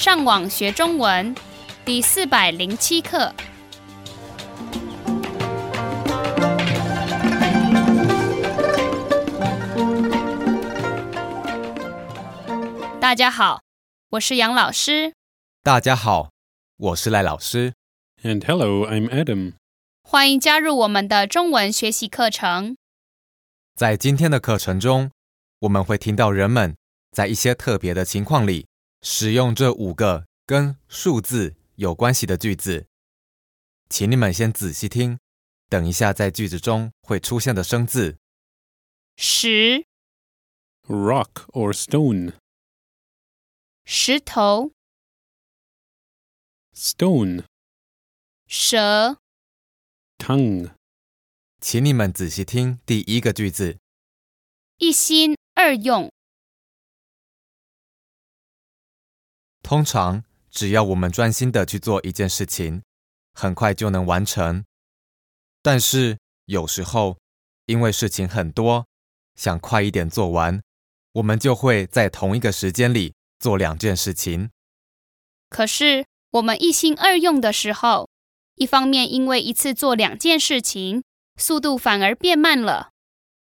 上网学中文第四百零七课。大家好，我是杨老师，大家好，我是赖老师。And hello, I'm Adam. 欢迎加入我们的中文学习课程。在今天的课程中，我们会听到人们在一些特别的情况里使用这五个跟数字有关系的句子。请你们先仔细听，等一下在句子中会出现的生字。石、Rock or stone. 石头、Stone. 蛇、Tongue. 请你们仔细听第一个句子。一心二用。通常，只要我们专心的去做一件事情，很快就能完成。但是有时候，因为事情很多，想快一点做完，我们就会在同一个时间里做两件事情。可是我们一心二用的时候，一方面因为一次做两件事情，速度反而变慢了；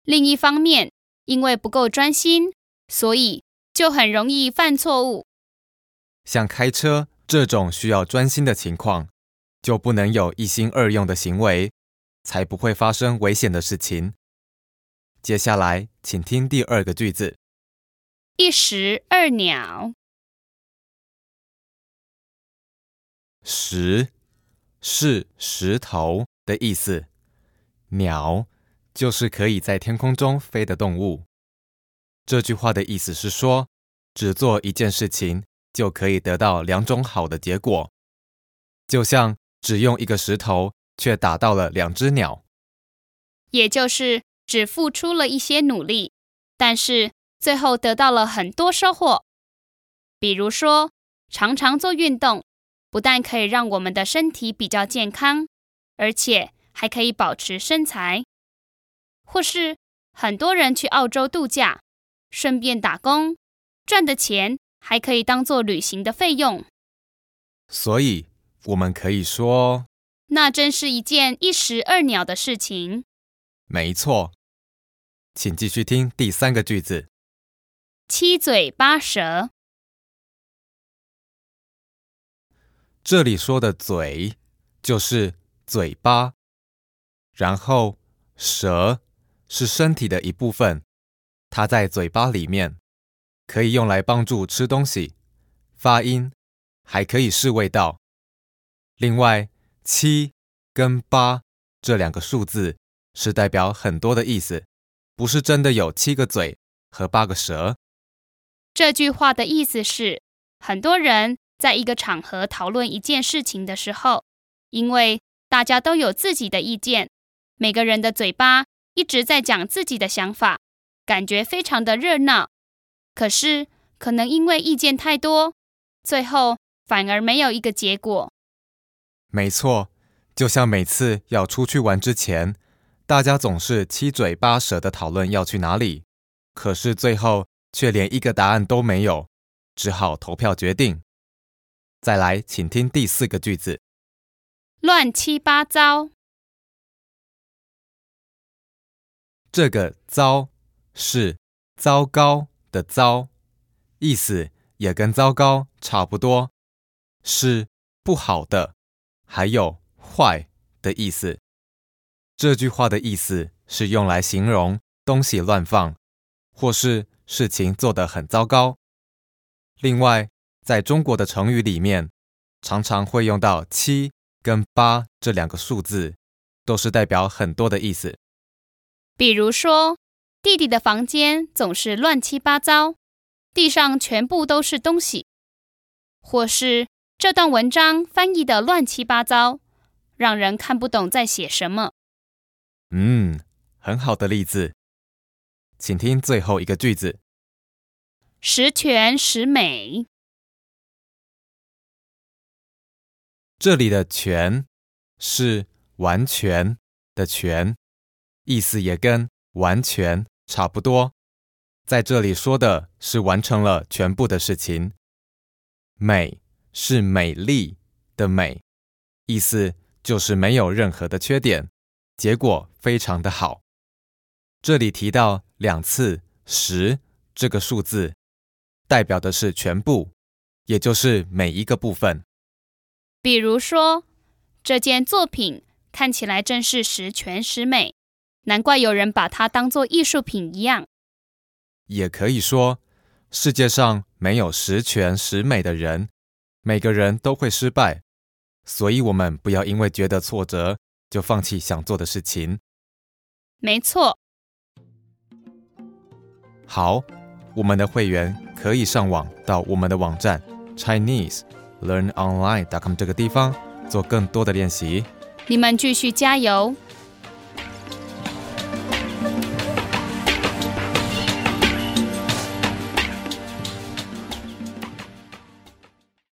另一方面，因为不够专心，所以就很容易犯错误。像开车这种需要专心的情况，就不能有一心二用的行为，才不会发生危险的事情。接下来，请听第二个句子。一石二鸟，石是石头的意思，鸟就是可以在天空中飞的动物。这句话的意思是说，只做一件事情就可以得到两种好的结果，就像只用一个石头却打到了两只鸟。也就是只付出了一些努力，但是最后得到了很多收获。比如说，常常做运动，不但可以让我们的身体比较健康，而且还可以保持身材。或是很多人去澳洲度假，顺便打工，赚的钱还可以当做旅行的费用，所以，我们可以说，那真是一件一石二鸟的事情。没错。请继续听第三个句子。七嘴八舌，这里说的嘴就是嘴巴，然后舌是身体的一部分，它在嘴巴里面，可以用来帮助吃东西、发音，还可以是味道。另外，七跟八这两个数字是代表很多的意思，不是真的有七个嘴和八个舌。这句话的意思是，很多人在一个场合讨论一件事情的时候，因为大家都有自己的意见，每个人的嘴巴一直在讲自己的想法，感觉非常的热闹。可是，可能因为意见太多，最后反而没有一个结果。没错，就像每次要出去玩之前，大家总是七嘴八舌的讨论要去哪里，可是最后却连一个答案都没有，只好投票决定。再来，请听第四个句子。乱七八糟，这个“糟”是糟糕的“糟”，意思也跟糟糕差不多，是不好的，还有坏的意思。这句话的意思是用来形容东西乱放，或是事情做得很糟糕。另外，在中国的成语里面，常常会用到七跟八这两个数字，都是代表很多的意思。比如说，弟弟的房间总是乱七八糟，地上全部都是东西；或是这段文章翻译的乱七八糟，让人看不懂在写什么。嗯，很好的例子。请听最后一个句子。十全十美，这里的“全”是完全的“全”，意思也跟完全差不多。在这里说的是完成了全部的事情。美是美丽的美，意思就是没有任何的缺点，结果非常的好。这里提到两次十这个数字，代表的是全部，也就是每一个部分。比如说，这件作品看起来真是十全十美，难怪有人把它当做艺术品一样。也可以说，世界上没有十全十美的人，每个人都会失败，所以我们不要因为觉得挫折就放弃想做的事情。没错，好，我们的会员可以上网到我们的网站 Chinese Learn Online.com 这个地方做更多的练习。你们继续加油！